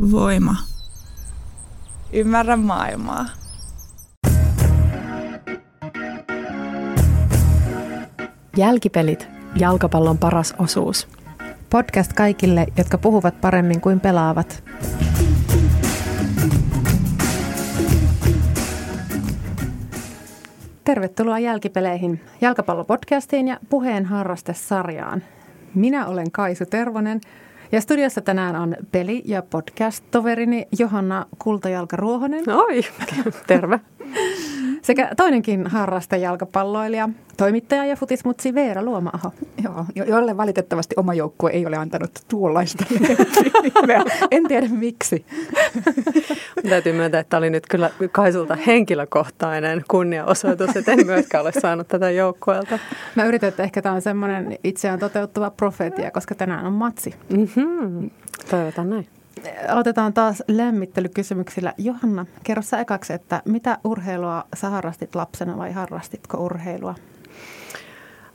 Voima. Ymmärrä maailmaa. Jälkipelit, jalkapallon paras osuus. Podcast kaikille, jotka puhuvat paremmin kuin pelaavat. Tervetuloa Jälkipeleihin, jalkapallopodcastiin ja puheen harrastesarjaan. Minä olen Kaisu Tervonen ja studiossa tänään on peli- ja podcast-toverini Johanna Kultajalka-Ruohonen. Oi, terve. Sekä toinenkin harrastajalkapalloilija, toimittaja ja futismutsi Veera Luoma-aho. Joo, jolle valitettavasti oma joukkue ei ole antanut tuollaista En tiedä miksi. Täytyy myöntää, että tämä oli nyt kyllä Kaisulta henkilökohtainen kunniaosoitus, että en myöskään ole saanut tätä joukkueelta. Mä yritän, että ehkä tämä on semmoinen itseään toteuttava profetia, koska tänään on matsi. Mm-hmm. Toivotaan näin. Aloitetaan taas lämmittelykysymyksillä. Johanna, kerro sä ekaksi, että mitä urheilua sä harrastit lapsena vai harrastitko urheilua?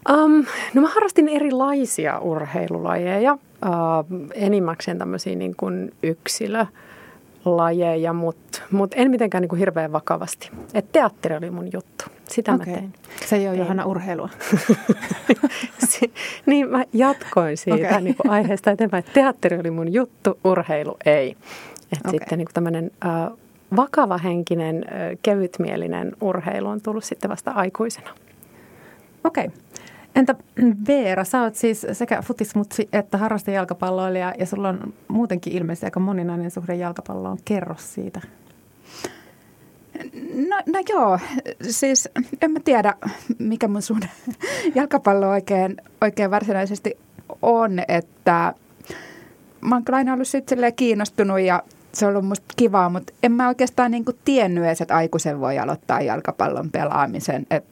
Um, no mä harrastin erilaisia urheilulajeja, uh, enimmäkseen tämmöisiä niin kuin yksilö lajeja, mutta mut en mitenkään niin kuin hirveän vakavasti. Et teatteri oli mun juttu. Sitä okay. mä tein. Se ei ole Johanna urheilua. niin mä jatkoin siitä okay. niin kuin aiheesta eteenpäin. Teatteri oli mun juttu, urheilu ei. Et okay. Sitten niin tämmöinen uh, vakavahenkinen, uh, kevytmielinen urheilu on tullut sitten vasta aikuisena. Okei. Okay. Entä Veera, sä oot siis sekä futismutsi että harrastajalkapalloilija ja sulla on muutenkin ilmeisesti aika moninainen suhde jalkapalloon. Kerro siitä. No, no joo, siis en mä tiedä, mikä mun suhde jalkapallo oikein, oikein varsinaisesti on, että mä oon kyllä aina ollut sitten kiinnostunut ja se on ollut musta kivaa, mutta en mä oikeastaan niinku tiennyt edes, että aikuisen voi aloittaa jalkapallon pelaamisen. Et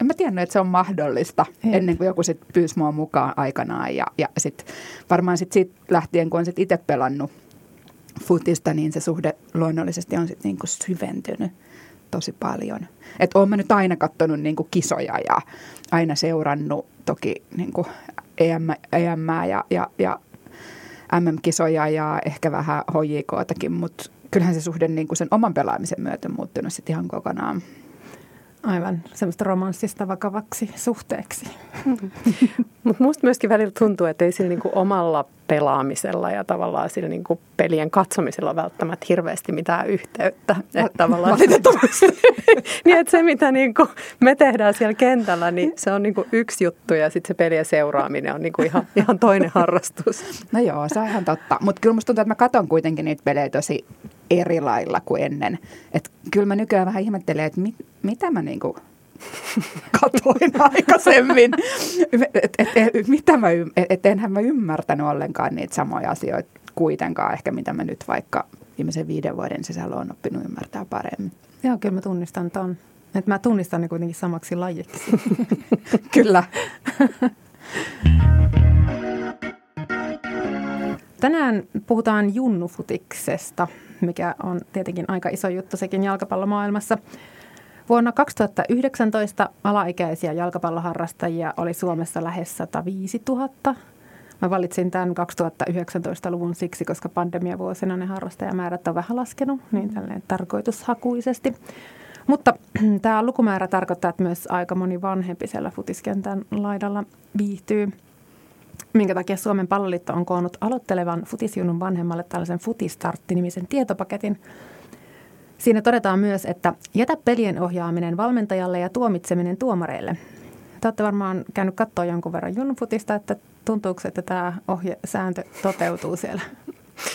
en mä tiennyt, että se on mahdollista Jep. ennen kuin joku sitten pyysi mua mukaan aikanaan. Ja, ja sitten varmaan sitten siitä lähtien, kun on sitten itse pelannut futista, niin se suhde luonnollisesti on sitten niinku syventynyt tosi paljon. Että oon mä nyt aina katsonut niinku kisoja ja aina seurannut toki niinku EM, EM ja, ja, ja MM-kisoja ja ehkä vähän HJKtakin, mutta kyllähän se suhde niinku sen oman pelaamisen myötä muuttunut sitten ihan kokonaan. Aivan, semmoista romanssista vakavaksi suhteeksi. Mutta musta myöskin välillä tuntuu, että ei sillä niinku omalla pelaamisella ja tavallaan sillä niinku pelien katsomisella välttämättä hirveästi mitään yhteyttä. Että tavallaan, Valitettavasti. niin, että se mitä niinku me tehdään siellä kentällä, niin se on niinku yksi juttu ja sitten se pelien seuraaminen on niinku ihan, ihan toinen harrastus. No joo, se on ihan totta. Mutta kyllä musta tuntuu, että mä katson kuitenkin niitä pelejä tosi eri lailla kuin ennen. Et kyllä mä nykyään vähän ihmettelen, että mit, mitä mä niinku katoin aikaisemmin. Et, et, et, mitä mä, et, enhän mä ymmärtänyt ollenkaan niitä samoja asioita kuitenkaan ehkä, mitä mä nyt vaikka viimeisen viiden vuoden sisällä on oppinut ymmärtää paremmin. Joo, kyllä mä tunnistan ton. Että mä tunnistan ne kuitenkin samaksi lajiksi. kyllä. Tänään puhutaan junnufutiksesta, mikä on tietenkin aika iso juttu sekin jalkapallomaailmassa. Vuonna 2019 alaikäisiä jalkapalloharrastajia oli Suomessa lähes 105 000. Mä valitsin tämän 2019-luvun siksi, koska pandemiavuosina ne harrastajamäärät on vähän laskenut, niin tälleen tarkoitushakuisesti. Mutta tämä lukumäärä tarkoittaa, että myös aika moni vanhempi siellä futiskentän laidalla viihtyy – minkä takia Suomen palloliitto on koonnut aloittelevan futisjunun vanhemmalle tällaisen Futistartti-nimisen tietopaketin. Siinä todetaan myös, että jätä pelien ohjaaminen valmentajalle ja tuomitseminen tuomareille. Te olette varmaan käynyt katsoa jonkun verran junnufutista, että tuntuuko, että tämä ohjesääntö toteutuu siellä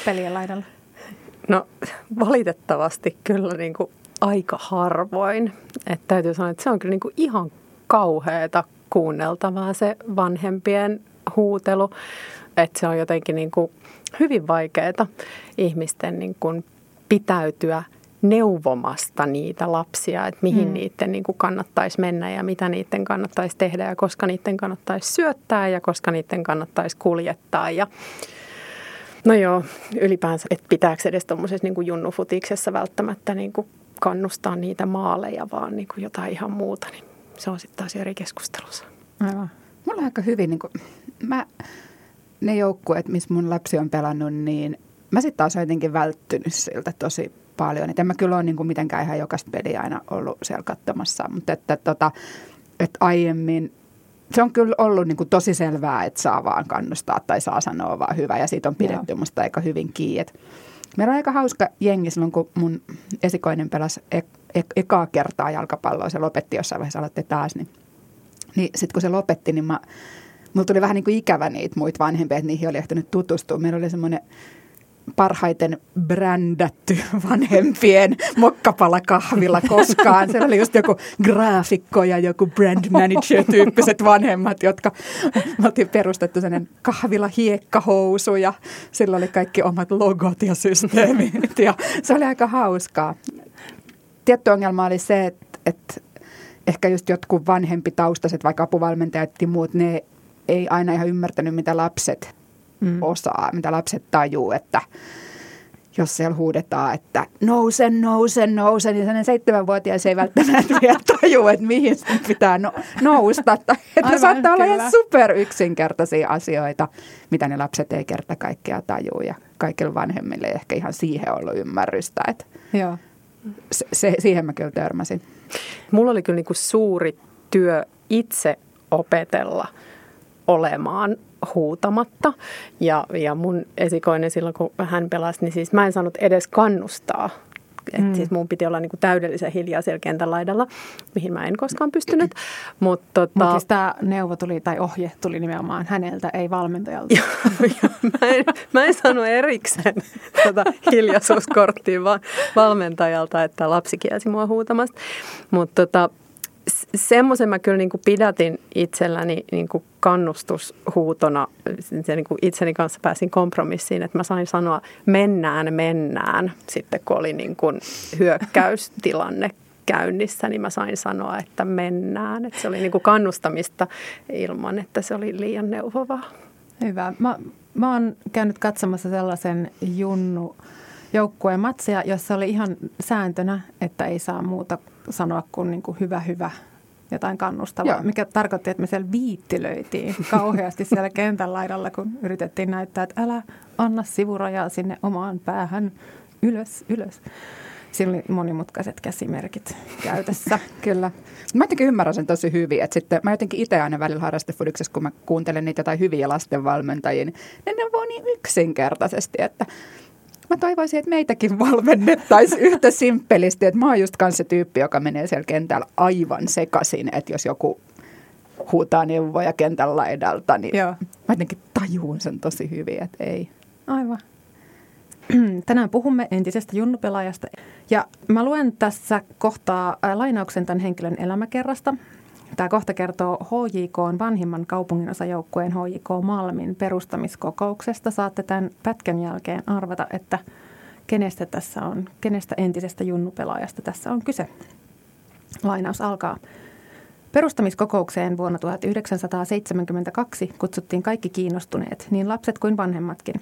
pelien laidalla? No valitettavasti kyllä niin kuin aika harvoin. Että täytyy sanoa, että se on kyllä niin kuin ihan kauheata kuunneltavaa se vanhempien huutelu. Että se on jotenkin niin kuin hyvin vaikeaa ihmisten niin kuin pitäytyä neuvomasta niitä lapsia, että mihin mm. niiden niin kuin kannattaisi mennä ja mitä niiden kannattaisi tehdä ja koska niiden kannattaisi syöttää ja koska niiden kannattaisi kuljettaa. Ja no joo, ylipäänsä, että pitääkö edes tuommoisessa niin junnufutiksessa välttämättä niin kuin kannustaa niitä maaleja, vaan niin kuin jotain ihan muuta, niin se on sitten taas eri keskustelussa. Aivan. Mulla on aika hyvin, niin kuin, mä, ne joukkueet, missä mun lapsi on pelannut, niin mä sitten taas olen jotenkin välttynyt siltä tosi paljon. Et en mä kyllä ole niin kuin mitenkään ihan jokaista peliä aina ollut siellä katsomassa, mutta että, tota, että aiemmin se on kyllä ollut niin kuin tosi selvää, että saa vaan kannustaa tai saa sanoa vaan hyvä ja siitä on pidetty Joo. musta aika hyvin kiinni. Meillä on aika hauska jengi silloin, kun mun esikoinen pelasi e- e- ekaa kertaa jalkapalloa. Se lopetti jossain vaiheessa, aloitti taas. Niin, niin sitten kun se lopetti, niin mä, mulla tuli vähän niin kuin ikävä niitä muita vanhempia, että niihin oli ehtinyt tutustua. Meillä oli semmoinen parhaiten brändätty vanhempien mokkapalakahvila koskaan. Se oli just joku graafikko ja joku brand manager-tyyppiset vanhemmat, jotka me oltiin perustettu sellainen kahvila hiekkahousu ja sillä oli kaikki omat logot ja systeemit ja se oli aika hauskaa. Tietty ongelma oli se, että, että ehkä just jotkut vanhempi taustaiset, vaikka apuvalmentajat ja muut, ne ei aina ihan ymmärtänyt, mitä lapset mm. osaa, mitä lapset tajuu, että jos siellä huudetaan, että nousen, nousen, nousen, niin sellainen seitsemänvuotias ei välttämättä vielä taju, että mihin pitää no, nousta. Tai, että ne saattaa kyllä. olla ihan super yksinkertaisia asioita, mitä ne lapset ei kerta kaikkea tajuu ja kaikille vanhemmille ei ehkä ihan siihen ollut ymmärrystä. Että Joo. Se, se, siihen mä kyllä törmäsin. Mulla oli kyllä niin kuin suuri työ itse opetella olemaan huutamatta. Ja, ja mun esikoinen silloin, kun hän pelasi, niin siis mä en saanut edes kannustaa. Et mm. siis mun piti olla niinku täydellisen hiljaa siellä kentän laidalla, mihin mä en koskaan pystynyt. Mutta tota... Mut siis tämä neuvo tuli, tai ohje tuli nimenomaan häneltä, ei valmentajalta. mä, en, mä en saanut erikseen tota hiljaisuuskorttia vaan valmentajalta, että lapsi kielsi mua huutamasta. Mutta tota, semmoisen mä kyllä niin kuin pidätin itselläni niin kuin kannustushuutona. Se niin kuin itseni kanssa pääsin kompromissiin, että mä sain sanoa mennään, mennään. Sitten kun oli niin kuin hyökkäystilanne käynnissä, niin mä sain sanoa, että mennään. Että se oli niin kuin kannustamista ilman, että se oli liian neuvovaa. Hyvä. Mä, mä oon käynyt katsomassa sellaisen Junnu joukkueen matseja, jossa oli ihan sääntönä, että ei saa muuta sanoa kuin, niin kuin hyvä, hyvä, jotain kannustavaa, Joo. mikä tarkoitti, että me siellä viittilöitiin kauheasti siellä kentän laidalla, kun yritettiin näyttää, että älä anna sivurajaa sinne omaan päähän ylös, ylös. Siinä oli monimutkaiset käsimerkit käytössä. Kyllä. Mä jotenkin ymmärrän sen tosi hyvin, että sitten mä jotenkin itse aina välillä harrastefudiksessa, kun mä kuuntelen niitä jotain hyviä lastenvalmentajia, niin ne on niin yksinkertaisesti, että mä toivoisin, että meitäkin valmennettaisiin yhtä simppelisti. Että mä oon just kanssa se tyyppi, joka menee siellä kentällä aivan sekaisin, että jos joku huutaa neuvoja kentän laidalta, niin Joo. mä jotenkin tajuun sen tosi hyvin, että ei. Aivan. Tänään puhumme entisestä junnupelaajasta ja mä luen tässä kohtaa lainauksen tämän henkilön elämäkerrasta. Tämä kohta kertoo HJK vanhimman kaupunginosajoukkueen HJK Malmin perustamiskokouksesta. Saatte tämän pätkän jälkeen arvata, että kenestä tässä on, kenestä entisestä junnupelaajasta tässä on kyse. Lainaus alkaa. Perustamiskokoukseen vuonna 1972 kutsuttiin kaikki kiinnostuneet, niin lapset kuin vanhemmatkin.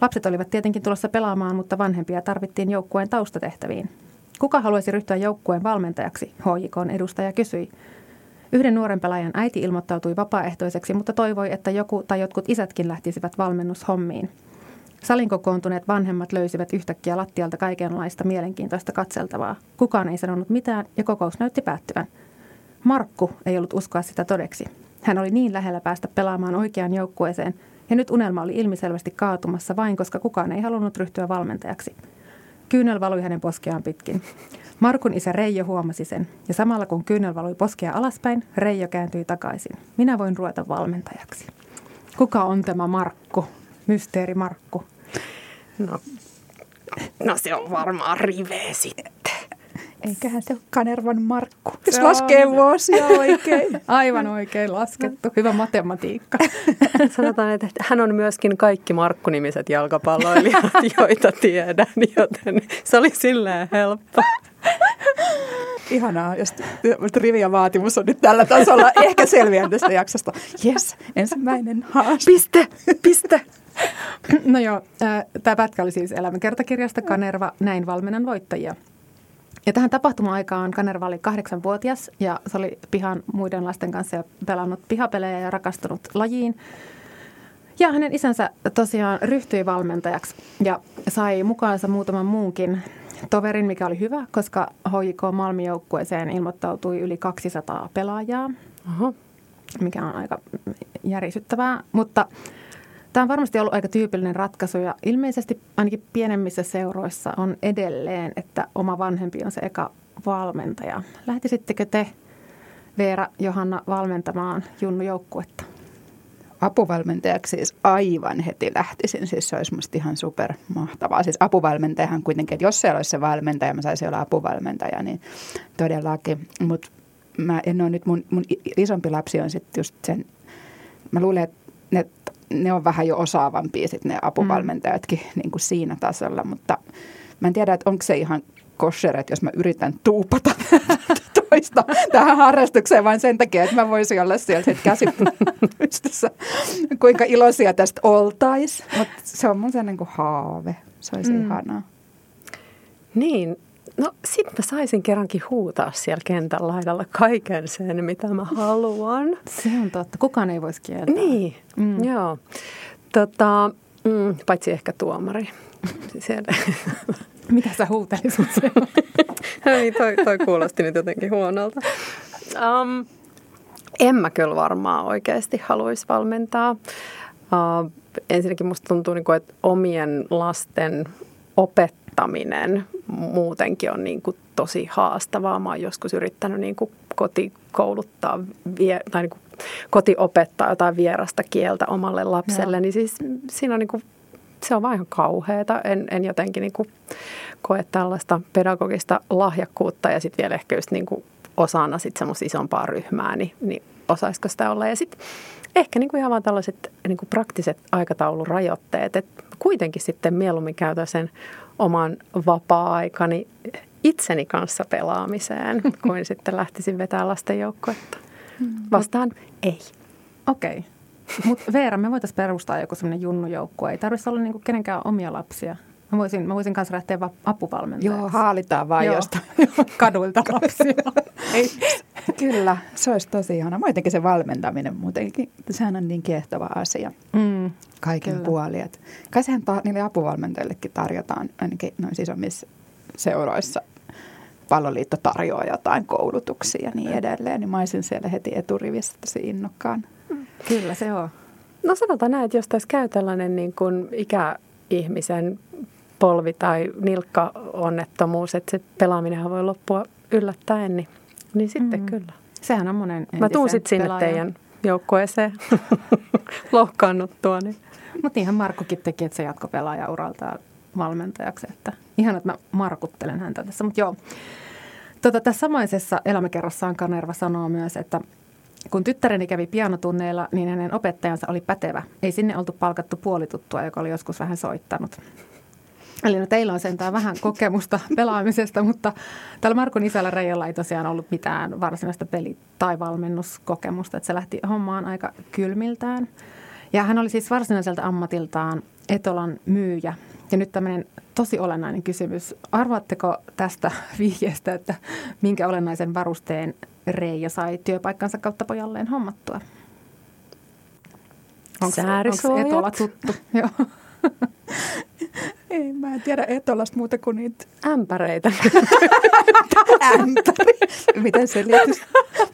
Lapset olivat tietenkin tulossa pelaamaan, mutta vanhempia tarvittiin joukkueen taustatehtäviin. Kuka haluaisi ryhtyä joukkueen valmentajaksi, HJKn edustaja kysyi – Yhden nuoren pelaajan äiti ilmoittautui vapaaehtoiseksi, mutta toivoi, että joku tai jotkut isätkin lähtisivät valmennushommiin. Salin kokoontuneet vanhemmat löysivät yhtäkkiä lattialta kaikenlaista mielenkiintoista katseltavaa. Kukaan ei sanonut mitään ja kokous näytti päättyvän. Markku ei ollut uskoa sitä todeksi. Hän oli niin lähellä päästä pelaamaan oikeaan joukkueeseen ja nyt unelma oli ilmiselvästi kaatumassa vain, koska kukaan ei halunnut ryhtyä valmentajaksi. Kyynel valui hänen poskeaan pitkin. Markun isä Reijo huomasi sen, ja samalla kun kyynel valui poskea alaspäin, Reijo kääntyi takaisin. Minä voin ruveta valmentajaksi. Kuka on tämä Markku? Mysteeri Markku. No, no se on varmaan Rive sitten. Eiköhän se ole Kanervan Markku, jos laskee vuosia oikein. Aivan oikein laskettu. Hyvä matematiikka. Sanotaan, että hän on myöskin kaikki Markku-nimiset jalkapalloilijat, joita tiedän, joten se oli silleen helppo. Ihanaa, jos trivia vaatimus on nyt tällä tasolla. Ehkä selviän tästä jaksosta. Yes, ensimmäinen haaste. Piste, piste. No joo, tämä pätkä oli siis elämäkertakirjasta Kanerva, näin valmennan voittajia. Ja tähän tapahtuma-aikaan Kanerva oli kahdeksanvuotias ja se oli pihan muiden lasten kanssa pelannut pihapelejä ja rakastunut lajiin. Ja hänen isänsä tosiaan ryhtyi valmentajaksi ja sai mukaansa muutaman muunkin toverin, mikä oli hyvä, koska HJK Malmin joukkueeseen ilmoittautui yli 200 pelaajaa, Oho. mikä on aika järisyttävää. Mutta tämä on varmasti ollut aika tyypillinen ratkaisu ja ilmeisesti ainakin pienemmissä seuroissa on edelleen, että oma vanhempi on se eka valmentaja. Lähtisittekö te, Veera Johanna, valmentamaan Junnu joukkuetta? apuvalmentajaksi siis aivan heti lähtisin. Siis se olisi musta ihan super mahtavaa. Siis apuvalmentajahan kuitenkin, että jos se olisi se valmentaja, mä saisin olla apuvalmentaja, niin todellakin. Mutta mä en ole nyt, mun, mun isompi lapsi on sitten just sen, mä luulen, että ne, ne on vähän jo osaavampia sitten ne apuvalmentajatkin mm. niin kuin siinä tasolla, mutta mä en tiedä, että onko se ihan kosher, että jos mä yritän tuupata toista tähän harrastukseen vain sen takia, että mä voisin olla siellä käsi pystyssä, kuinka iloisia tästä oltais. Mutta se on mun se niin kuin haave. Se olisi mm. ihanaa. Niin, no sit mä saisin kerrankin huutaa siellä kentän laidalla kaiken sen, mitä mä haluan. Se on totta. Kukaan ei voisi kieltää. Niin, mm. joo. Tota, mm, paitsi ehkä tuomari. Siellä. Mitä sä huutelisit niin, toi, toi kuulosti nyt jotenkin huonolta. Um, en mä kyllä varmaan oikeasti haluaisi valmentaa. Uh, ensinnäkin musta tuntuu, niin että omien lasten opettaminen muutenkin on niin kuin tosi haastavaa. Mä oon joskus yrittänyt niin kuin kotikouluttaa vie, tai niin kuin kotiopettaa jotain vierasta kieltä omalle lapselle, Joo. niin siis siinä on niin kuin se on vaan ihan kauheata. En, en jotenkin niin kuin koe tällaista pedagogista lahjakkuutta ja sitten vielä ehkä just niin kuin osana semmoista isompaa ryhmää, niin, niin osaisiko sitä olla. Ja sitten ehkä niin kuin ihan vaan tällaiset niin kuin praktiset aikataulurajoitteet, että kuitenkin sitten mieluummin käytän sen oman vapaa-aikani itseni kanssa pelaamiseen, kuin sitten lähtisin vetää lasten joukkuetta. Hmm. Vastaan ei. Okei. Okay. Mutta Veera, me voitaisiin perustaa joku semmoinen junnujoukkue. Ei tarvitsisi olla niinku kenenkään omia lapsia. Mä voisin, mä voisin kanssa lähteä va- apuvalmentajaksi. Joo, haalitaan vaan Joo. jostain. Kaduilta lapsia. Ei. Kyllä, se olisi tosi ihana. Muutenkin se valmentaminen muutenkin, sehän on niin kiehtova asia mm, kaiken kyllä. puolin. Kai sehän ta- niille apuvalmentajillekin tarjotaan ainakin noissa isommissa seuroissa. Palloliitto tarjoaa jotain koulutuksia ja niin edelleen, niin mä olisin siellä heti eturivissä tosi innokkaan. Kyllä se on. No sanotaan näin, että jos tässä käy tällainen niin kuin ikäihmisen polvi- tai nilkka-onnettomuus, että se pelaaminenhan voi loppua yllättäen, niin, niin sitten mm. kyllä. Sehän on monen Mä tuun sitten sinne pelaajan. teidän joukkueeseen lohkaannuttua. Niin. Mutta ihan Markkukin teki, että se jatko pelaajauralta valmentajaksi. Että ihan, että mä markuttelen häntä tässä. Mutta joo, tota, tässä samaisessa elämäkerrassaan Kanerva sanoo myös, että kun tyttäreni kävi pianotunneilla, niin hänen opettajansa oli pätevä. Ei sinne oltu palkattu puolituttua, joka oli joskus vähän soittanut. Eli no teillä on sentään vähän kokemusta pelaamisesta, mutta tällä Markun isällä Reijalla ei tosiaan ollut mitään varsinaista peli- tai valmennuskokemusta. Että se lähti hommaan aika kylmiltään. Ja hän oli siis varsinaiselta ammatiltaan Etolan myyjä. Ja nyt tämmöinen tosi olennainen kysymys. Arvaatteko tästä vihjeestä, että minkä olennaisen varusteen Reija sai työpaikkansa kautta pojalleen hommattua? Onko, onko Etola tuttu? Joo. Ei, mä en tiedä Etolasta muuta kuin niitä ämpäreitä. Ämpäri. Miten se liittyy?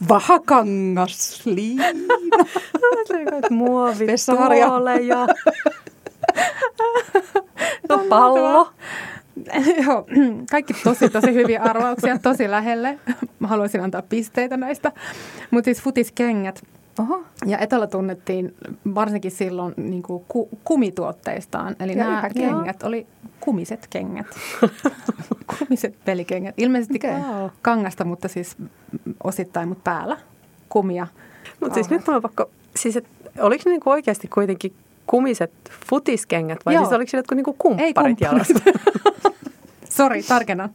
Vahakangas, liina. Muovituole ja no, pallo. Joo, kaikki tosi, tosi hyviä arvauksia, tosi lähelle. Mä haluaisin antaa pisteitä näistä. Mutta siis futiskengät. Oho. Ja Etola tunnettiin varsinkin silloin niin kuin ku, kumituotteistaan. Eli ja nämä kengät joo. oli kumiset kengät. kumiset pelikengät. Ilmeisesti okay. kangasta, mutta siis osittain, mutta päällä kumia. Mutta siis nyt on pakko, siis et, oliko ne niinku oikeasti kuitenkin kumiset futiskengät vai Joo. siis oliko se jotkut niinku kumpparit jalassa? Sori, tarkennan.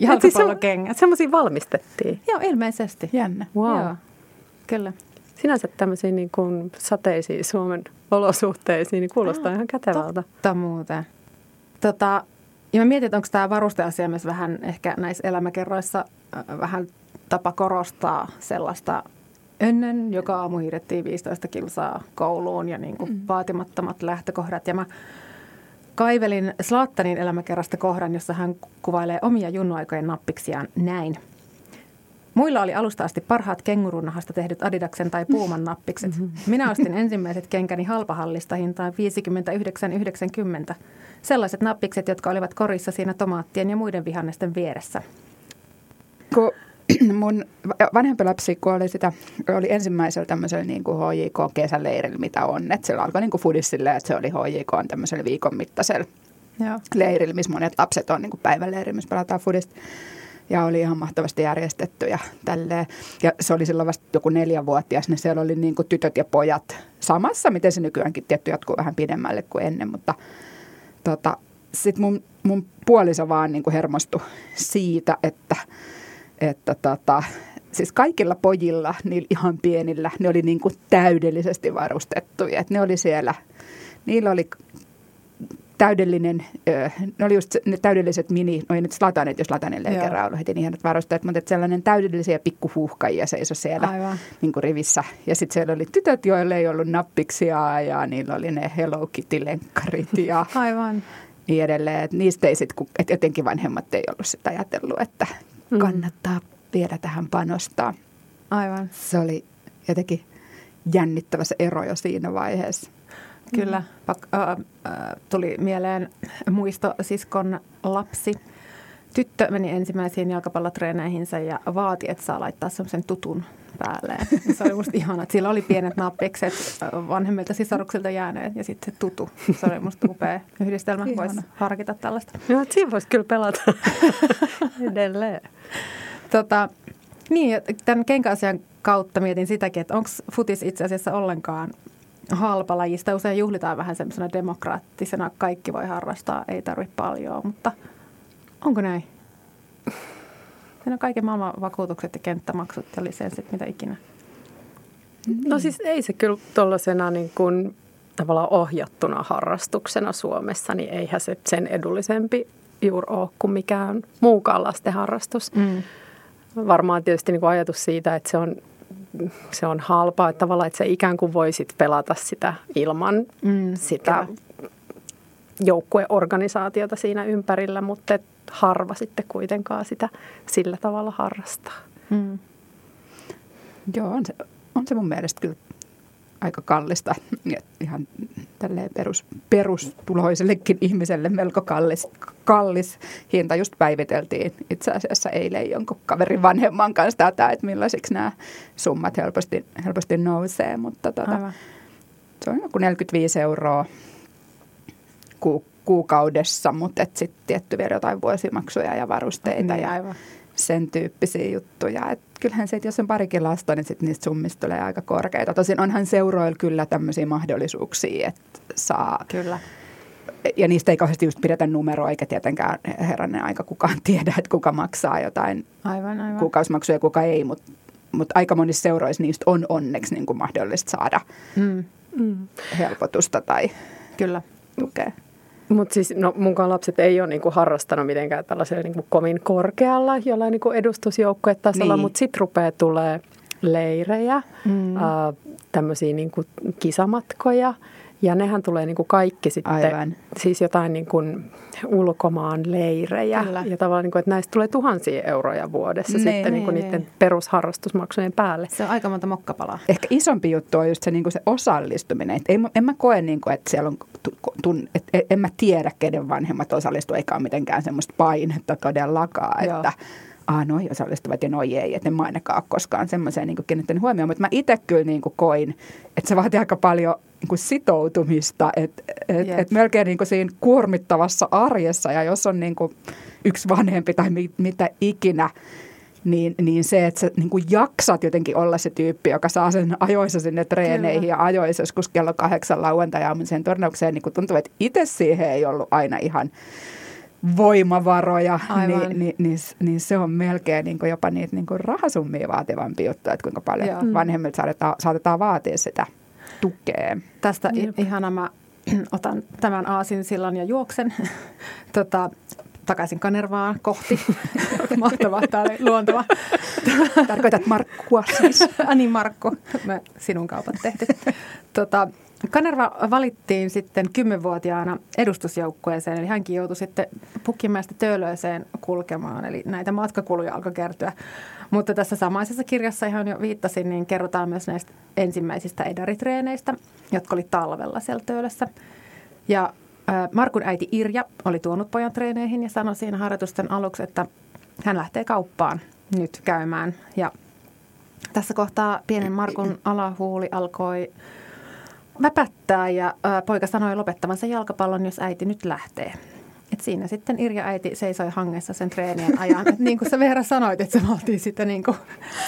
Jalkapallokengät. Siis Semmoisia valmistettiin. Joo, ilmeisesti. Jännä. Wow. Joo, kyllä. Sinänsä tämmöisiin niin kuin sateisiin Suomen olosuhteisiin niin kuulostaa ah, ihan kätevältä. Totta muuten. Tota, ja mä mietin, että onko tämä varusteasia myös vähän ehkä näissä elämäkerroissa vähän tapa korostaa sellaista ennen joka aamu hiirettiin 15 kilsaa kouluun ja niin kuin mm. vaatimattomat lähtökohdat. Ja mä kaivelin Slaattanin elämäkerrasta kohdan, jossa hän kuvailee omia junnuaikojen nappiksiaan näin. Muilla oli alusta asti parhaat kengurunahasta tehdyt Adidaksen tai Puuman nappikset. Mm-hmm. Minä ostin ensimmäiset kenkäni halpahallista hintaan 59,90. Sellaiset nappikset, jotka olivat korissa siinä tomaattien ja muiden vihannesten vieressä. Kun mun vanhempi lapsi, kun oli, sitä, oli ensimmäisellä tämmöisellä niin kuin HJK-kesäleirillä, mitä on. Että siellä alkoi niin kuin foodis silleen, että se oli HJK on tämmöisellä viikon mittaisella Joo. leirillä, missä monet lapset on niin kuin päiväleirillä, missä pelataan foodista. Ja oli ihan mahtavasti järjestetty ja tälleen. Ja se oli silloin vasta joku neljänvuotias, niin siellä oli niin kuin tytöt ja pojat samassa, miten se nykyäänkin tietty jatkuu vähän pidemmälle kuin ennen, mutta tota, sitten mun, mun puoliso vaan niin kuin hermostui siitä, että – että tota, siis kaikilla pojilla, niillä ihan pienillä, ne oli niin kuin täydellisesti varustettuja. Että ne oli siellä, niillä oli täydellinen, ne oli just ne täydelliset mini, no ei nyt slatanit, jos latanille ei kerran ollut heti niin hienot varusteet, mutta sellainen täydellisiä pikkuhuuhkajia seisoi siellä Aivan. niin kuin rivissä. Ja sitten siellä oli tytöt, joille ei ollut nappiksia ja niillä oli ne Hello Kitty-lenkkarit ja Aivan. niin edelleen. Et niistä ei sitten, että jotenkin vanhemmat ei ollut sitä ajatellut, että Mm. kannattaa vielä tähän panostaa. Aivan. Se oli jotenkin jännittävä se ero jo siinä vaiheessa. Kyllä. Mm. Pak- äh, äh, tuli mieleen muisto siskon lapsi. Tyttö meni ensimmäisiin jalkapallotreeneihinsä ja vaati, että saa laittaa semmoisen tutun päälle. Se oli musta ihana, että sillä oli pienet nappikset vanhemmilta sisaruksilta jääneet ja sitten se tutu. Se oli musta upea yhdistelmä. Voisi harkita tällaista. Joo, siinä voisi kyllä pelata edelleen. Tota, niin, tämän kenkäasian kautta mietin sitäkin, että onko futis itse asiassa ollenkaan halpa lajista. Usein juhlitaan vähän semmoisena demokraattisena, kaikki voi harrastaa, ei tarvitse paljon, mutta onko näin? Siinä on kaiken maailman vakuutukset ja kenttämaksut ja lisenssit, mitä ikinä. No siis ei se kyllä tuollaisena niin kuin tavallaan ohjattuna harrastuksena Suomessa, niin eihän se sen edullisempi juuri ole kuin mikään muukaan lasten harrastus. Mm. Varmaan tietysti niin kuin ajatus siitä, että se on, se on halpaa, että tavallaan että se ikään kuin voisit pelata sitä ilman mm, sitä joukkueorganisaatiota siinä ympärillä, mutta harva sitten kuitenkaan sitä sillä tavalla harrastaa. Mm. Joo, on se, on se mun mielestä kyllä aika kallista. Ihan tälleen perus, perustuloisellekin ihmiselle melko kallis, kallis hinta. Just päiviteltiin itse asiassa eilen jonkun kaverin vanhemman kanssa tätä, että millaisiksi nämä summat helposti, helposti nousee. Mutta tota, se on joku 45 euroa ku, kuukaudessa, mutta sitten tietty vielä jotain vuosimaksuja ja varusteita niin, ja aivan. Sen tyyppisiä juttuja. Et kyllähän se, että jos on parikin lasta, niin sitten niistä summista tulee aika korkeita. Tosin onhan seuroilla kyllä tämmöisiä mahdollisuuksia, että saa... Kyllä. Ja niistä ei kauheasti just pidetä numeroa, eikä tietenkään herranen aika kukaan tiedä, että kuka maksaa jotain aivan, aivan. kuukausimaksuja ja kuka ei, mutta mutta aika monissa seuroissa niistä on onneksi niin kuin mahdollista saada mm. Mm. helpotusta tai Kyllä. tukea. Mutta siis no, munkaan lapset ei ole niinku harrastanut mitenkään tällaisella niinku kovin korkealla jollain niinku edustusjoukkuetasolla, niin. mutta sitten rupeaa tulee leirejä, mm. äh, tämmöisiä niinku kisamatkoja – ja nehän tulee niin kuin kaikki sitten, Aivan. siis jotain niin kuin ulkomaan leirejä. Kyllä. Ja tavallaan, niin kuin, että näistä tulee tuhansia euroja vuodessa ne, sitten ne, niin kuin ne. niiden perusharrastusmaksujen päälle. Se on aika monta mokkapalaa. Ehkä isompi juttu on just se, niin kuin se osallistuminen. Et ei, en mä koe, niin kuin, että siellä on, tun, et, en mä tiedä, kenen vanhemmat osallistuu, eikä ole mitenkään semmoista painetta todellakaan, Joo. että ah, noi osallistuvat ja noi ei, että en mä ainakaan ole koskaan semmoiseen niin kiinnittänyt huomioon. Mutta mä itse kyllä niin kuin koin, että se vaatii aika paljon niin kuin sitoutumista, että et, et melkein niin kuin siinä kuormittavassa arjessa ja jos on niin kuin yksi vanhempi tai mit, mitä ikinä, niin, niin se, että sä niin kuin jaksat jotenkin olla se tyyppi, joka saa sen ajoissa sinne treeneihin Kyllä. ja ajoissa joskus kello kahdeksan lauantai-aamuiseen turnaukseen, niin kuin tuntuu, että itse siihen ei ollut aina ihan voimavaroja, niin, niin, niin, niin se on melkein niin kuin jopa niitä niin kuin rahasummia vaativampi juttu, että kuinka paljon Joo. vanhemmilta saatetaan, saatetaan vaatia sitä tukea. Tästä ihana mä otan tämän aasin sillan ja juoksen. tota, takaisin Kanervaan kohti. Mahtavaa, tämä oli luontava. Tarkoitat Markkua siis. Ani Markku, me sinun kaupat tehty. Tota, Kanerva valittiin sitten kymmenvuotiaana edustusjoukkueeseen, eli hänkin joutui sitten Pukkimäestä Töölöiseen kulkemaan, eli näitä matkakuluja alkoi kertyä. Mutta tässä samaisessa kirjassa, ihan jo viittasin, niin kerrotaan myös näistä ensimmäisistä edaritreeneistä, jotka oli talvella siellä Töölössä. Ja Markun äiti Irja oli tuonut pojan treeneihin ja sanoi siinä harjoitusten aluksi, että hän lähtee kauppaan nyt käymään. Ja tässä kohtaa pienen Markun alahuuli alkoi väpättää ja poika sanoi lopettavansa jalkapallon, jos äiti nyt lähtee. Et siinä sitten Irja äiti seisoi hangessa sen treenien ajan. Et niin kuin sä Veera sanoit, että se vaatii sitä niin kuin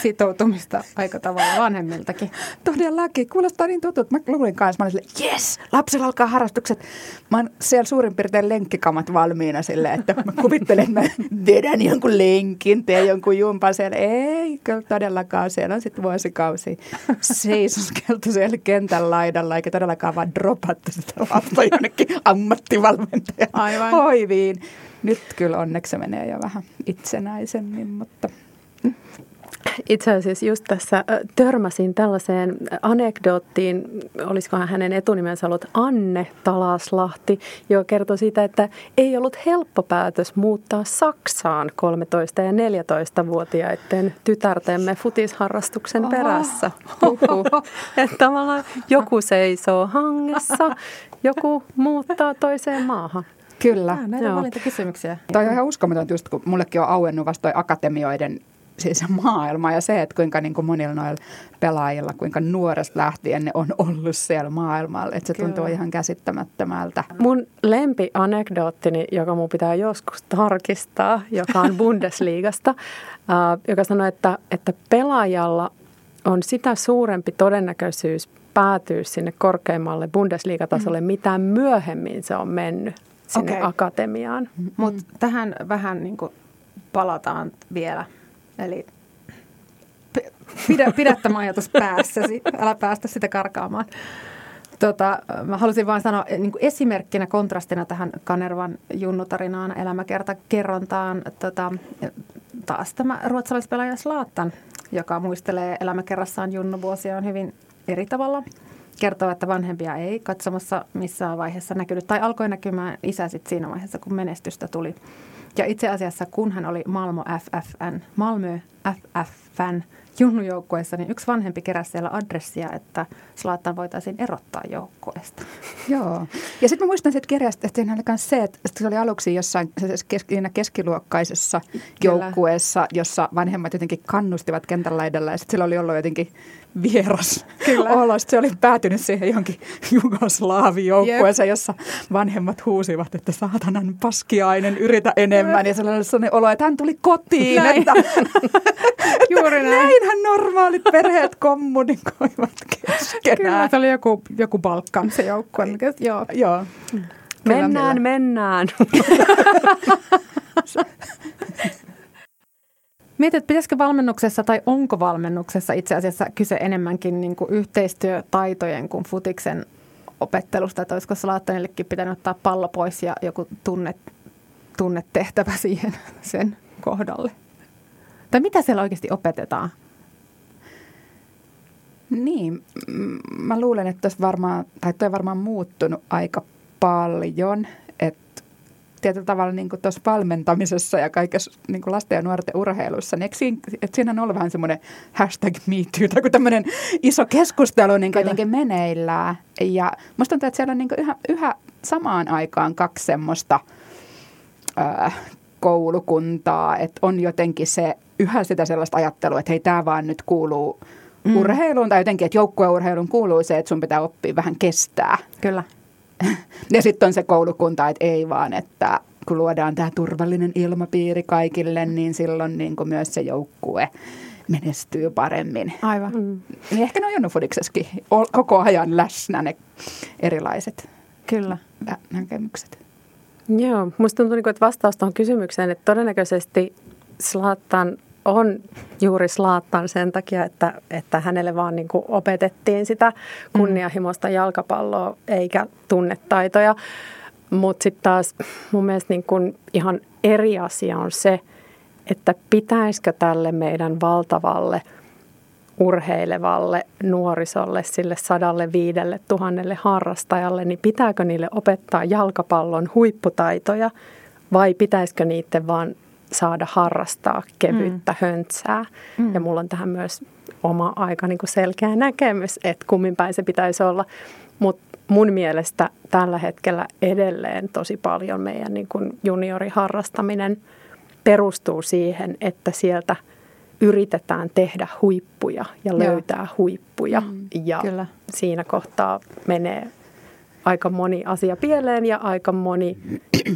sitoutumista aika tavalla vanhemmiltakin. Todellakin. Kuulostaa niin tutut. Mä luulin kanssa, mä olin silleen, yes, lapsella alkaa harrastukset. Mä oon siellä suurin piirtein lenkkikamat valmiina sille, että mä kuvittelen, että mä vedän jonkun lenkin, teen jonkun jumpan siellä. Ei, kyllä todellakaan. Siellä on sitten vuosikausi seisoskeltu siellä kentän laidalla, eikä todellakaan vaan dropattu sitä lasta jonnekin ammattivalmentajan Aivan hoiviin. Nyt kyllä onneksi se menee jo vähän itsenäisemmin, mutta... Itse asiassa just tässä törmäsin tällaiseen anekdoottiin, olisikohan hänen etunimensä ollut Anne Talaslahti, joka kertoi siitä, että ei ollut helppo päätös muuttaa Saksaan 13- ja 14-vuotiaiden tytärtemme futisharrastuksen perässä. Että tavallaan joku seisoo hangessa, joku muuttaa toiseen maahan. Kyllä. Ja, näitä valintakysymyksiä. Toi on ihan uskomaton just, kun mullekin on auennut vasta toi akatemioiden siis maailma ja se, että kuinka niin kuin monilla noilla pelaajilla, kuinka nuoresta lähtien ne on ollut siellä maailmalla. Että se Kyllä. tuntuu ihan käsittämättömältä. Mun lempianekdoottini, joka mun pitää joskus tarkistaa, joka on Bundesliigasta, äh, joka sanoo, että, että pelaajalla on sitä suurempi todennäköisyys päätyä sinne korkeimmalle Bundesliigatasolle, mm. mitä myöhemmin se on mennyt sinne okay. akatemiaan. Mutta tähän vähän niin kuin palataan vielä. Eli pidä, pidä tämä ajatus päässäsi, älä päästä sitä karkaamaan. Tota, mä halusin vain sanoa niin esimerkkinä, kontrastina tähän Kanervan junnutarinaan, elämäkerta kerrontaan, tota, taas tämä ruotsalaispelaaja Slaattan, joka muistelee elämäkerrassaan junnuvuosiaan hyvin eri tavalla – kertoo, että vanhempia ei katsomassa missään vaiheessa näkynyt, tai alkoi näkymään isä sitten siinä vaiheessa, kun menestystä tuli. Ja itse asiassa, kun hän oli Malmo FFN, Malmö FFN junnujoukkueessa, niin yksi vanhempi keräsi siellä adressia, että Slaattan voitaisiin erottaa joukkueesta. Joo. Ja sitten mä muistan siitä kirjasta, että siinä oli myös se, että se oli aluksi jossain siinä keskiluokkaisessa Kyllä. joukkueessa, jossa vanhemmat jotenkin kannustivat kentän laidalla ja sitten sillä oli ollut jotenkin vieras Kyllä. olo. Sitten se oli päätynyt siihen johonkin Jugoslaavi-joukkueeseen, jossa vanhemmat huusivat, että saatanan paskiainen, yritä enemmän. Ja sellainen, sellainen olo, että hän tuli kotiin. Näin. Että, Juuri näin. Näinhän normaalit perheet kommunikoivat keskenään. Kyllä, se oli joku, joku Balkan se joukkue. Joo. Joo. Mennään, mennään. Mietit, että pitäisikö valmennuksessa tai onko valmennuksessa itse asiassa kyse enemmänkin niin kuin yhteistyötaitojen kuin futiksen opettelusta, että olisiko Slaattanillekin pitänyt ottaa pallo pois ja joku tunne, tunnetehtävä siihen sen kohdalle? Tai mitä siellä oikeasti opetetaan? Niin, mä luulen, että varmaan, tai toi varmaan muuttunut aika paljon, että tietyllä tavalla niin tuossa valmentamisessa ja kaikessa niin lasten ja nuorten urheilussa, niin siinä, että siinä on ollut vähän semmoinen hashtag MeToo tai tämmöinen iso keskustelu niin jotenkin meneillään. Ja musta tuntuu, että siellä on niin yhä, yhä samaan aikaan kaksi semmoista ää, koulukuntaa, että on jotenkin se yhä sitä sellaista ajattelua, että hei tämä vaan nyt kuuluu mm. urheiluun tai jotenkin, että joukkueurheiluun kuuluu se, että sun pitää oppia vähän kestää. Kyllä. ja sitten on se koulukunta, että ei vaan, että kun luodaan tämä turvallinen ilmapiiri kaikille, niin silloin niin kuin myös se joukkue menestyy paremmin. Aivan. Mm. Niin ehkä ne on Jonnufudiksessakin koko ajan läsnä ne erilaiset Kyllä. näkemykset. Joo, musta tuntuu, niinku, että vastaus tuohon kysymykseen, että todennäköisesti Slattan on juuri Slaattan sen takia, että, että hänelle vaan niin kuin opetettiin sitä kunnianhimoista jalkapalloa eikä tunnetaitoja. Mutta sitten taas mun mielestä niin kun ihan eri asia on se, että pitäisikö tälle meidän valtavalle urheilevalle nuorisolle, sille sadalle viidelle tuhannelle harrastajalle, niin pitääkö niille opettaa jalkapallon huipputaitoja vai pitäisikö niiden vaan saada harrastaa kevyttä mm. höntsää. Mm. Ja mulla on tähän myös oma aika niin kuin selkeä näkemys, että kummin päin se pitäisi olla. Mutta mun mielestä tällä hetkellä edelleen tosi paljon meidän niin kuin junioriharrastaminen perustuu siihen, että sieltä yritetään tehdä huippuja ja löytää Joo. huippuja. Mm, ja kyllä. siinä kohtaa menee aika moni asia pieleen ja aika moni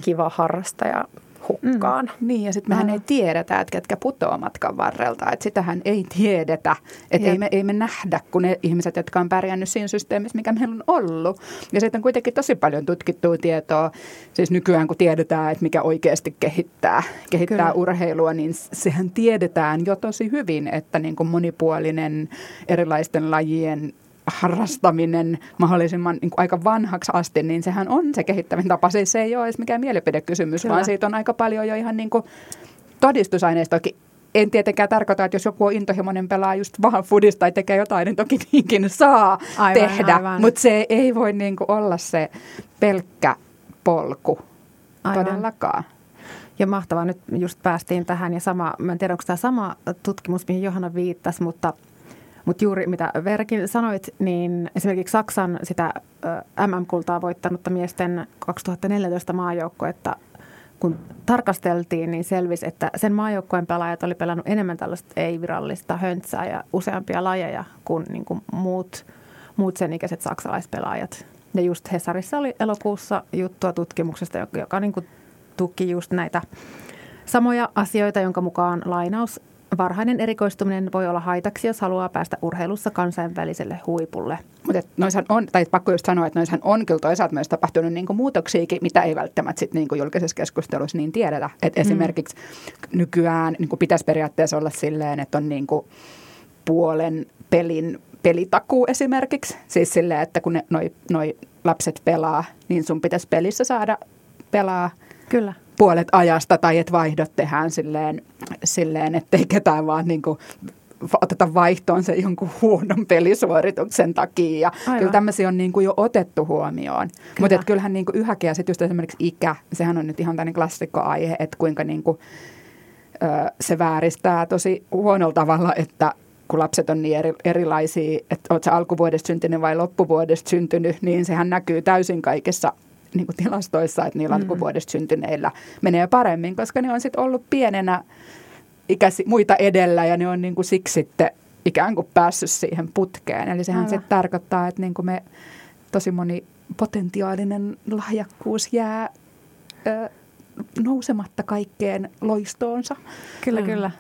kiva harrastaja hukkaan. Mm. Niin, ja sitten mehän ei tiedetä, että ketkä putoaa matkan varrelta. Että sitähän ei tiedetä. Että ei me, ei me nähdä, kun ne ihmiset, jotka on pärjännyt siinä systeemissä, mikä meillä on ollut. Ja sitten on kuitenkin tosi paljon tutkittua tietoa. Siis nykyään, kun tiedetään, että mikä oikeasti kehittää, kehittää Kyllä. urheilua, niin sehän tiedetään jo tosi hyvin, että niin kuin monipuolinen erilaisten lajien harrastaminen mahdollisimman niin kuin aika vanhaksi asti, niin sehän on se kehittävin tapa. Siis se ei ole edes mikään mielipidekysymys, Kyllä. vaan siitä on aika paljon jo ihan niin kuin todistusaineistoakin. En tietenkään tarkoita, että jos joku on intohimoinen pelaa just vaan fudista tai tekee jotain, niin toki niinkin saa aivan, tehdä. Aivan. Mutta se ei voi niin kuin olla se pelkkä polku aivan. todellakaan. Ja mahtavaa, nyt just päästiin tähän ja sama, mä en tiedä onko tämä sama tutkimus, mihin Johanna viittasi, mutta – mutta juuri mitä Veerakin sanoit, niin esimerkiksi Saksan sitä MM-kultaa voittanutta miesten 2014 maajoukkuetta, kun tarkasteltiin, niin selvisi, että sen maajoukkueen pelaajat oli pelannut enemmän tällaista ei-virallista höntsää ja useampia lajeja kuin, niin kuin muut, muut sen ikäiset saksalaispelaajat. Ja just Hesarissa oli elokuussa juttua tutkimuksesta, joka, joka niin kuin tuki just näitä samoja asioita, jonka mukaan lainaus Varhainen erikoistuminen voi olla haitaksi, jos haluaa päästä urheilussa kansainväliselle huipulle. Mutta on, tai pakko just sanoa, että noissahan on kyllä toisaalta myös tapahtunut niinku muutoksiakin, mitä ei välttämättä sit niinku julkisessa keskustelussa niin tiedetä. Et mm. Esimerkiksi nykyään niinku pitäisi periaatteessa olla silleen, että on niinku puolen pelin pelitakuu esimerkiksi. Siis silleen, että kun noi, noi lapset pelaa, niin sun pitäisi pelissä saada pelaa Kyllä puolet ajasta tai että vaihdot tehdään silleen, silleen ettei ketään vaan niin kuin oteta vaihtoon se jonkun huonon pelisuorituksen takia. Ja Aivan. kyllä tämmöisiä on niin kuin jo otettu huomioon. Mutta kyllähän niin kuin yhäkin ja sitten just esimerkiksi ikä, sehän on nyt ihan tämmöinen klassikkoaihe, että kuinka niin kuin, ö, se vääristää tosi huonolla tavalla, että kun lapset on niin eri, erilaisia, että olet sä alkuvuodesta syntynyt vai loppuvuodesta syntynyt, niin sehän näkyy täysin kaikessa niin kuin tilastoissa, että niillä mm. vuodesta syntyneillä menee paremmin, koska ne on sitten ollut pienenä ikäsi, muita edellä ja ne on niin kuin siksi sitten ikään kuin päässyt siihen putkeen. Eli sehän sitten tarkoittaa, että niin kuin me tosi moni potentiaalinen lahjakkuus jää ö, nousematta kaikkeen loistoonsa. Kyllä, mm. kyllä.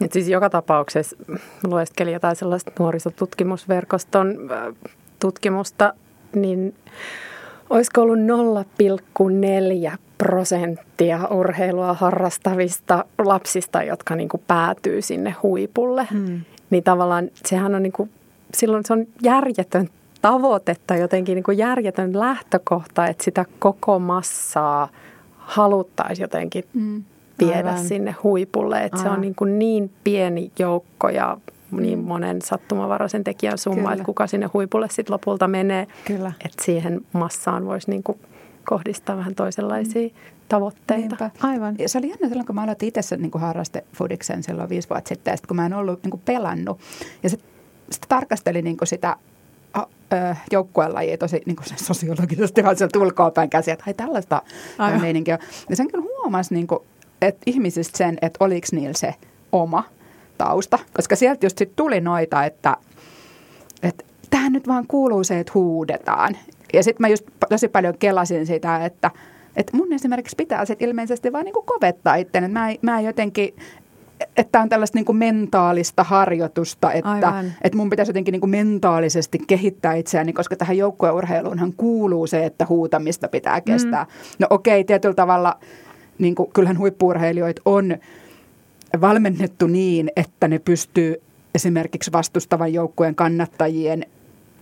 Et siis joka tapauksessa lueskelin jotain sellaista nuorisotutkimusverkoston tutkimusta, niin Olisiko ollut 0,4 prosenttia urheilua harrastavista lapsista, jotka niin kuin päätyy sinne huipulle. Hmm. Niin tavallaan sehän on niin kuin, silloin se on järjetön tavoite tai jotenkin niin kuin järjetön lähtökohta, että sitä koko massaa haluttaisiin jotenkin hmm. viedä Aivan. sinne huipulle. Että se on niin, kuin niin pieni joukko ja niin monen sattumavaraisen tekijän summa, Kyllä. että kuka sinne huipulle sitten lopulta menee. Kyllä. Että siihen massaan voisi niin kuin kohdistaa vähän toisenlaisia mm. tavoitteita. Niinpä. Aivan. Ja se oli jännä silloin, kun mä aloitin itse niin harrastefudiksen silloin viisi vuotta sitten, ja sit, kun mä en ollut niin kuin pelannut. Ja sitten sit tarkastelin niin kuin sitä joukkuelajia tosi niin kuin sosiologisesti vaan sieltä ulkoapäin käsiä, että ai tällaista meininkiä. Ja sen kyllä huomasi, niin kuin, että ihmisistä sen, että oliko niillä se oma – tausta, koska sieltä just sit tuli noita, että, että tähän nyt vaan kuuluu se, että huudetaan. Ja sitten mä just tosi paljon kelasin sitä, että, että mun esimerkiksi pitää sitten ilmeisesti vaan niinku kovettaa itse. Mä, mä jotenkin, että on tällaista niinku mentaalista harjoitusta, että, että mun pitäisi jotenkin niinku mentaalisesti kehittää itseäni, koska tähän joukkueurheiluunhan kuuluu se, että huutamista pitää kestää. Mm. No okei, tietyllä tavalla niin kuin, kyllähän huippuurheilijoita on valmennettu niin, että ne pystyy esimerkiksi vastustavan joukkueen kannattajien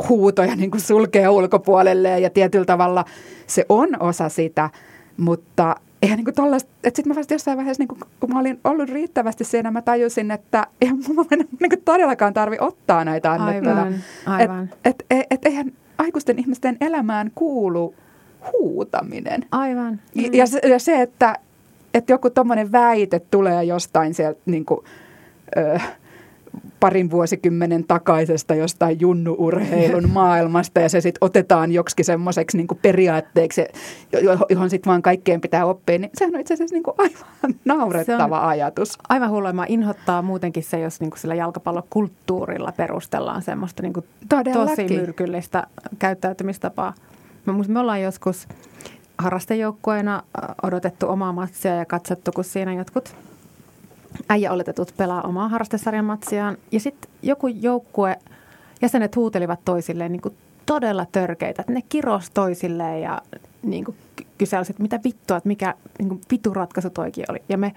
huutoja niin kuin sulkee ulkopuolelle ja tietyllä tavalla se on osa sitä, mutta eihän niin tollaista, että sitten mä vasta jossain vaiheessa, niin kun, kun mä olin ollut riittävästi siinä, mä tajusin, että eihän mun niin todellakaan tarvi ottaa näitä annettuna. Aivan, aivan. Että et, et, et, eihän aikuisten ihmisten elämään kuulu huutaminen. Aivan. Mm. Ja, ja, ja se, että, että joku tuommoinen väite tulee jostain sieltä niin kuin, ö, parin vuosikymmenen takaisesta jostain junnuurheilun maailmasta ja se sitten otetaan joksikin semmoiseksi niin periaatteeksi, johon sitten vaan kaikkeen pitää oppia, niin sehän on itse asiassa niin kuin aivan naurettava on ajatus. Aivan hullua. inhottaa muutenkin se, jos niin kuin sillä jalkapallokulttuurilla perustellaan semmoista niin kuin tosi myrkyllistä käyttäytymistapaa. Me ollaan joskus harrastejoukkueena odotettu omaa matsia ja katsottu, kun siinä jotkut äijä oletetut pelaa omaa harrastesarjan matsiaan. Ja sitten joku joukkue, jäsenet huutelivat toisilleen niin kuin todella törkeitä. Että ne kiros toisilleen ja niin kuin kyselivät, että mitä vittua, että mikä niin kuin vituratkaisu toikin oli. Ja me,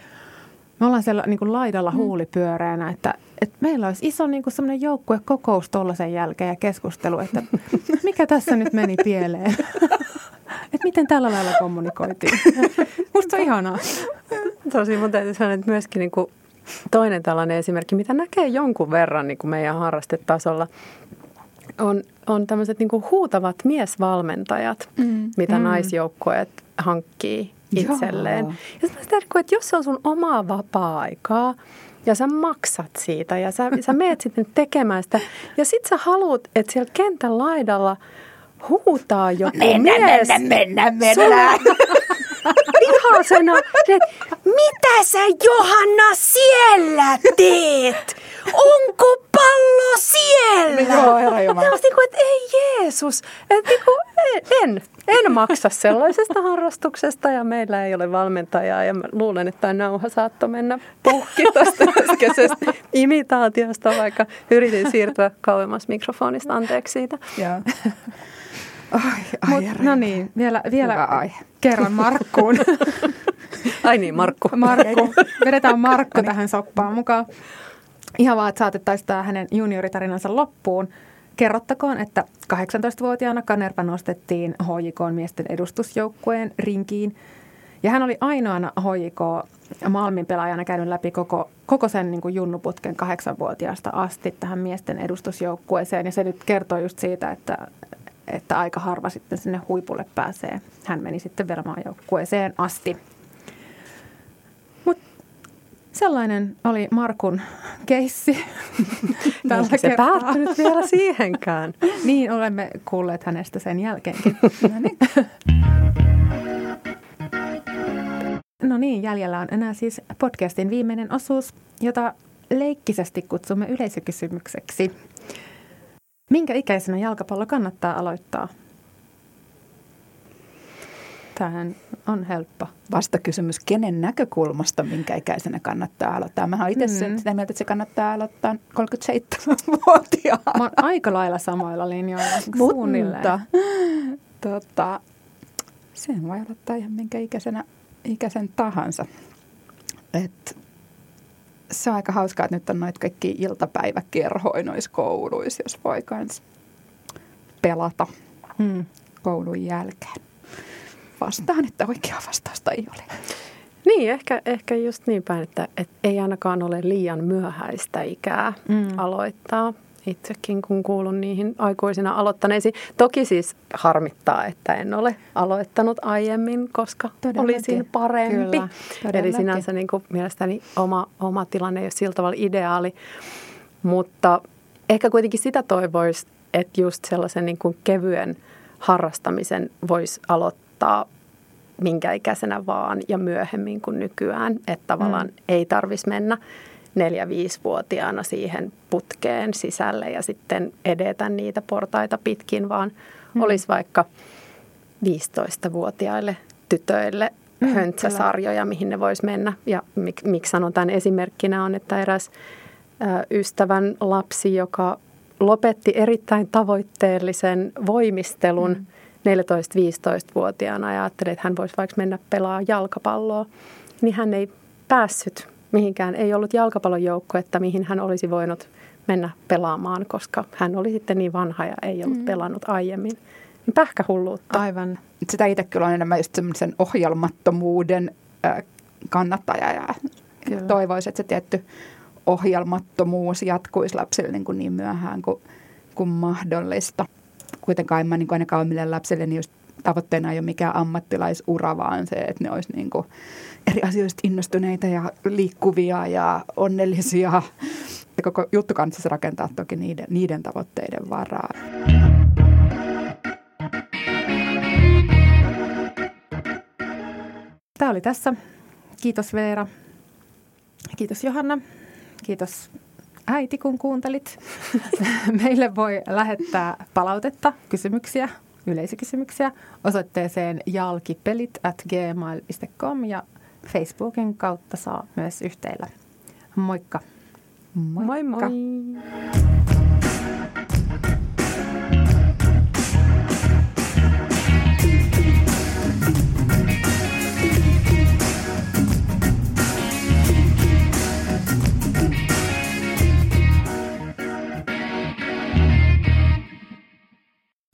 me ollaan siellä niin kuin laidalla mm. huulipyöreänä, että, että meillä olisi iso niin kuin sellainen joukkuekokous tuollaisen jälkeen ja keskustelu, että mikä tässä nyt meni pieleen. että miten tällä lailla kommunikoitiin. Musta on ihanaa. Tosi mun täytyy sanoa, että myöskin niin kuin toinen tällainen esimerkki, mitä näkee jonkun verran niin kuin meidän harrastetasolla, on, on tämmöiset niin kuin huutavat miesvalmentajat, mm. mitä mm. naisjoukkueet hankkii itselleen. Joo. Ja sitä, että jos se on sun omaa vapaa-aikaa, ja sä maksat siitä ja sä, sä meet sitten tekemään sitä. Ja sit sä haluat, että siellä kentän laidalla huutaa joku mennä, mies. Mennä, mennä, mennä, Vihasena, mitä sä Johanna siellä teet? Onko siellä? Joo, herra Jumala. Ja niin kuin, että ei Jeesus. Että niin kuin, en, en maksa sellaisesta harrastuksesta ja meillä ei ole valmentajaa ja mä luulen, että tämä nauha saattoi mennä puhki tästä äskeisestä imitaatiosta, vaikka yritin siirtyä kauemmas mikrofonista. Anteeksi siitä. Joo. Ai, ai, Mut, no niin, vielä, vielä kerran Markkuun. ai niin, Markku. Markku. Vedetään Markku niin. tähän soppaan mukaan. Ihan vaan, että saatettaisiin tämä hänen junioritarinansa loppuun. Kerrottakoon, että 18-vuotiaana Kanerva nostettiin HJK miesten edustusjoukkueen rinkiin. Ja hän oli ainoana HJK Malmin pelaajana käynyt läpi koko, koko sen niin kuin junnuputken kahdeksanvuotiaasta asti tähän miesten edustusjoukkueeseen. Ja se nyt kertoo just siitä, että, että aika harva sitten sinne huipulle pääsee. Hän meni sitten Velmaan joukkueeseen asti. Sellainen oli Markun keissi tällä se kertaa. päättynyt vielä siihenkään. niin, olemme kuulleet hänestä sen jälkeenkin. no niin. No niin, jäljellä on enää siis podcastin viimeinen osuus, jota leikkisesti kutsumme yleisökysymykseksi. Minkä ikäisenä jalkapallo kannattaa aloittaa? Tähän on helppo. Vastakysymys, kenen näkökulmasta minkä ikäisenä kannattaa aloittaa? Mä oon itse mm. sitä mieltä, että se kannattaa aloittaa 37-vuotiaana. Mä oon aika lailla samoilla linjoilla Mutta tota, sen voi aloittaa ihan minkä ikäisenä, ikäisen tahansa. Et se on aika hauskaa, että nyt on noita kaikki iltapäiväkerhoja noissa kouluissa, jos voi kans pelata hmm. koulun jälkeen. Vastaan, että oikea vastausta ei ole. Niin, ehkä, ehkä just niin päin, että, että ei ainakaan ole liian myöhäistä ikää mm. aloittaa itsekin, kun kuulun niihin aikuisina aloittaneisiin. Toki siis harmittaa, että en ole aloittanut aiemmin, koska Todellakin. olisin parempi. Kyllä, Eli sinänsä niin kuin mielestäni oma, oma tilanne ei ole sillä tavalla ideaali. Mutta ehkä kuitenkin sitä toivoisi, että just sellaisen niin kuin kevyen harrastamisen voisi aloittaa minkä ikäisenä vaan ja myöhemmin kuin nykyään. Että tavallaan mm. ei tarvitsisi mennä neljä-viisivuotiaana siihen putkeen sisälle ja sitten edetä niitä portaita pitkin, vaan hmm. olisi vaikka 15-vuotiaille tytöille hmm, höntsäsarjoja, mihin ne vois mennä. Ja mik, miksi sanon tämän esimerkkinä on, että eräs ystävän lapsi, joka lopetti erittäin tavoitteellisen voimistelun hmm. 14-15-vuotiaana ja ajatteli, että hän voisi vaikka mennä pelaa jalkapalloa, niin hän ei päässyt mihinkään. Ei ollut jalkapallojoukkuetta, mihin hän olisi voinut mennä pelaamaan, koska hän oli sitten niin vanha ja ei ollut mm. pelannut aiemmin. Niin pähkähulluutta. Aivan. Sitä itse kyllä on enemmän just semmoisen ohjelmattomuuden kannattaja ja kyllä. toivoisi, että se tietty ohjelmattomuus jatkuisi lapsille niin, kuin niin myöhään kuin, kuin mahdollista. Kuitenkaan en mä niin kuin ainakaan omille lapsille niin just tavoitteena ei ole mikään ammattilaisura, vaan se, että ne olisi niin kuin eri asioista innostuneita ja liikkuvia ja onnellisia. Ja koko juttu kanssa rakentaa toki niiden, niiden tavoitteiden varaan. Tämä oli tässä. Kiitos Veera. Kiitos Johanna. Kiitos äiti, kun kuuntelit. Meille voi lähettää palautetta, kysymyksiä, yleisökysymyksiä osoitteeseen jalkipelit at gmail.com ja Facebookin kautta saa myös yhteillä. Moikka! Moikka! Moi.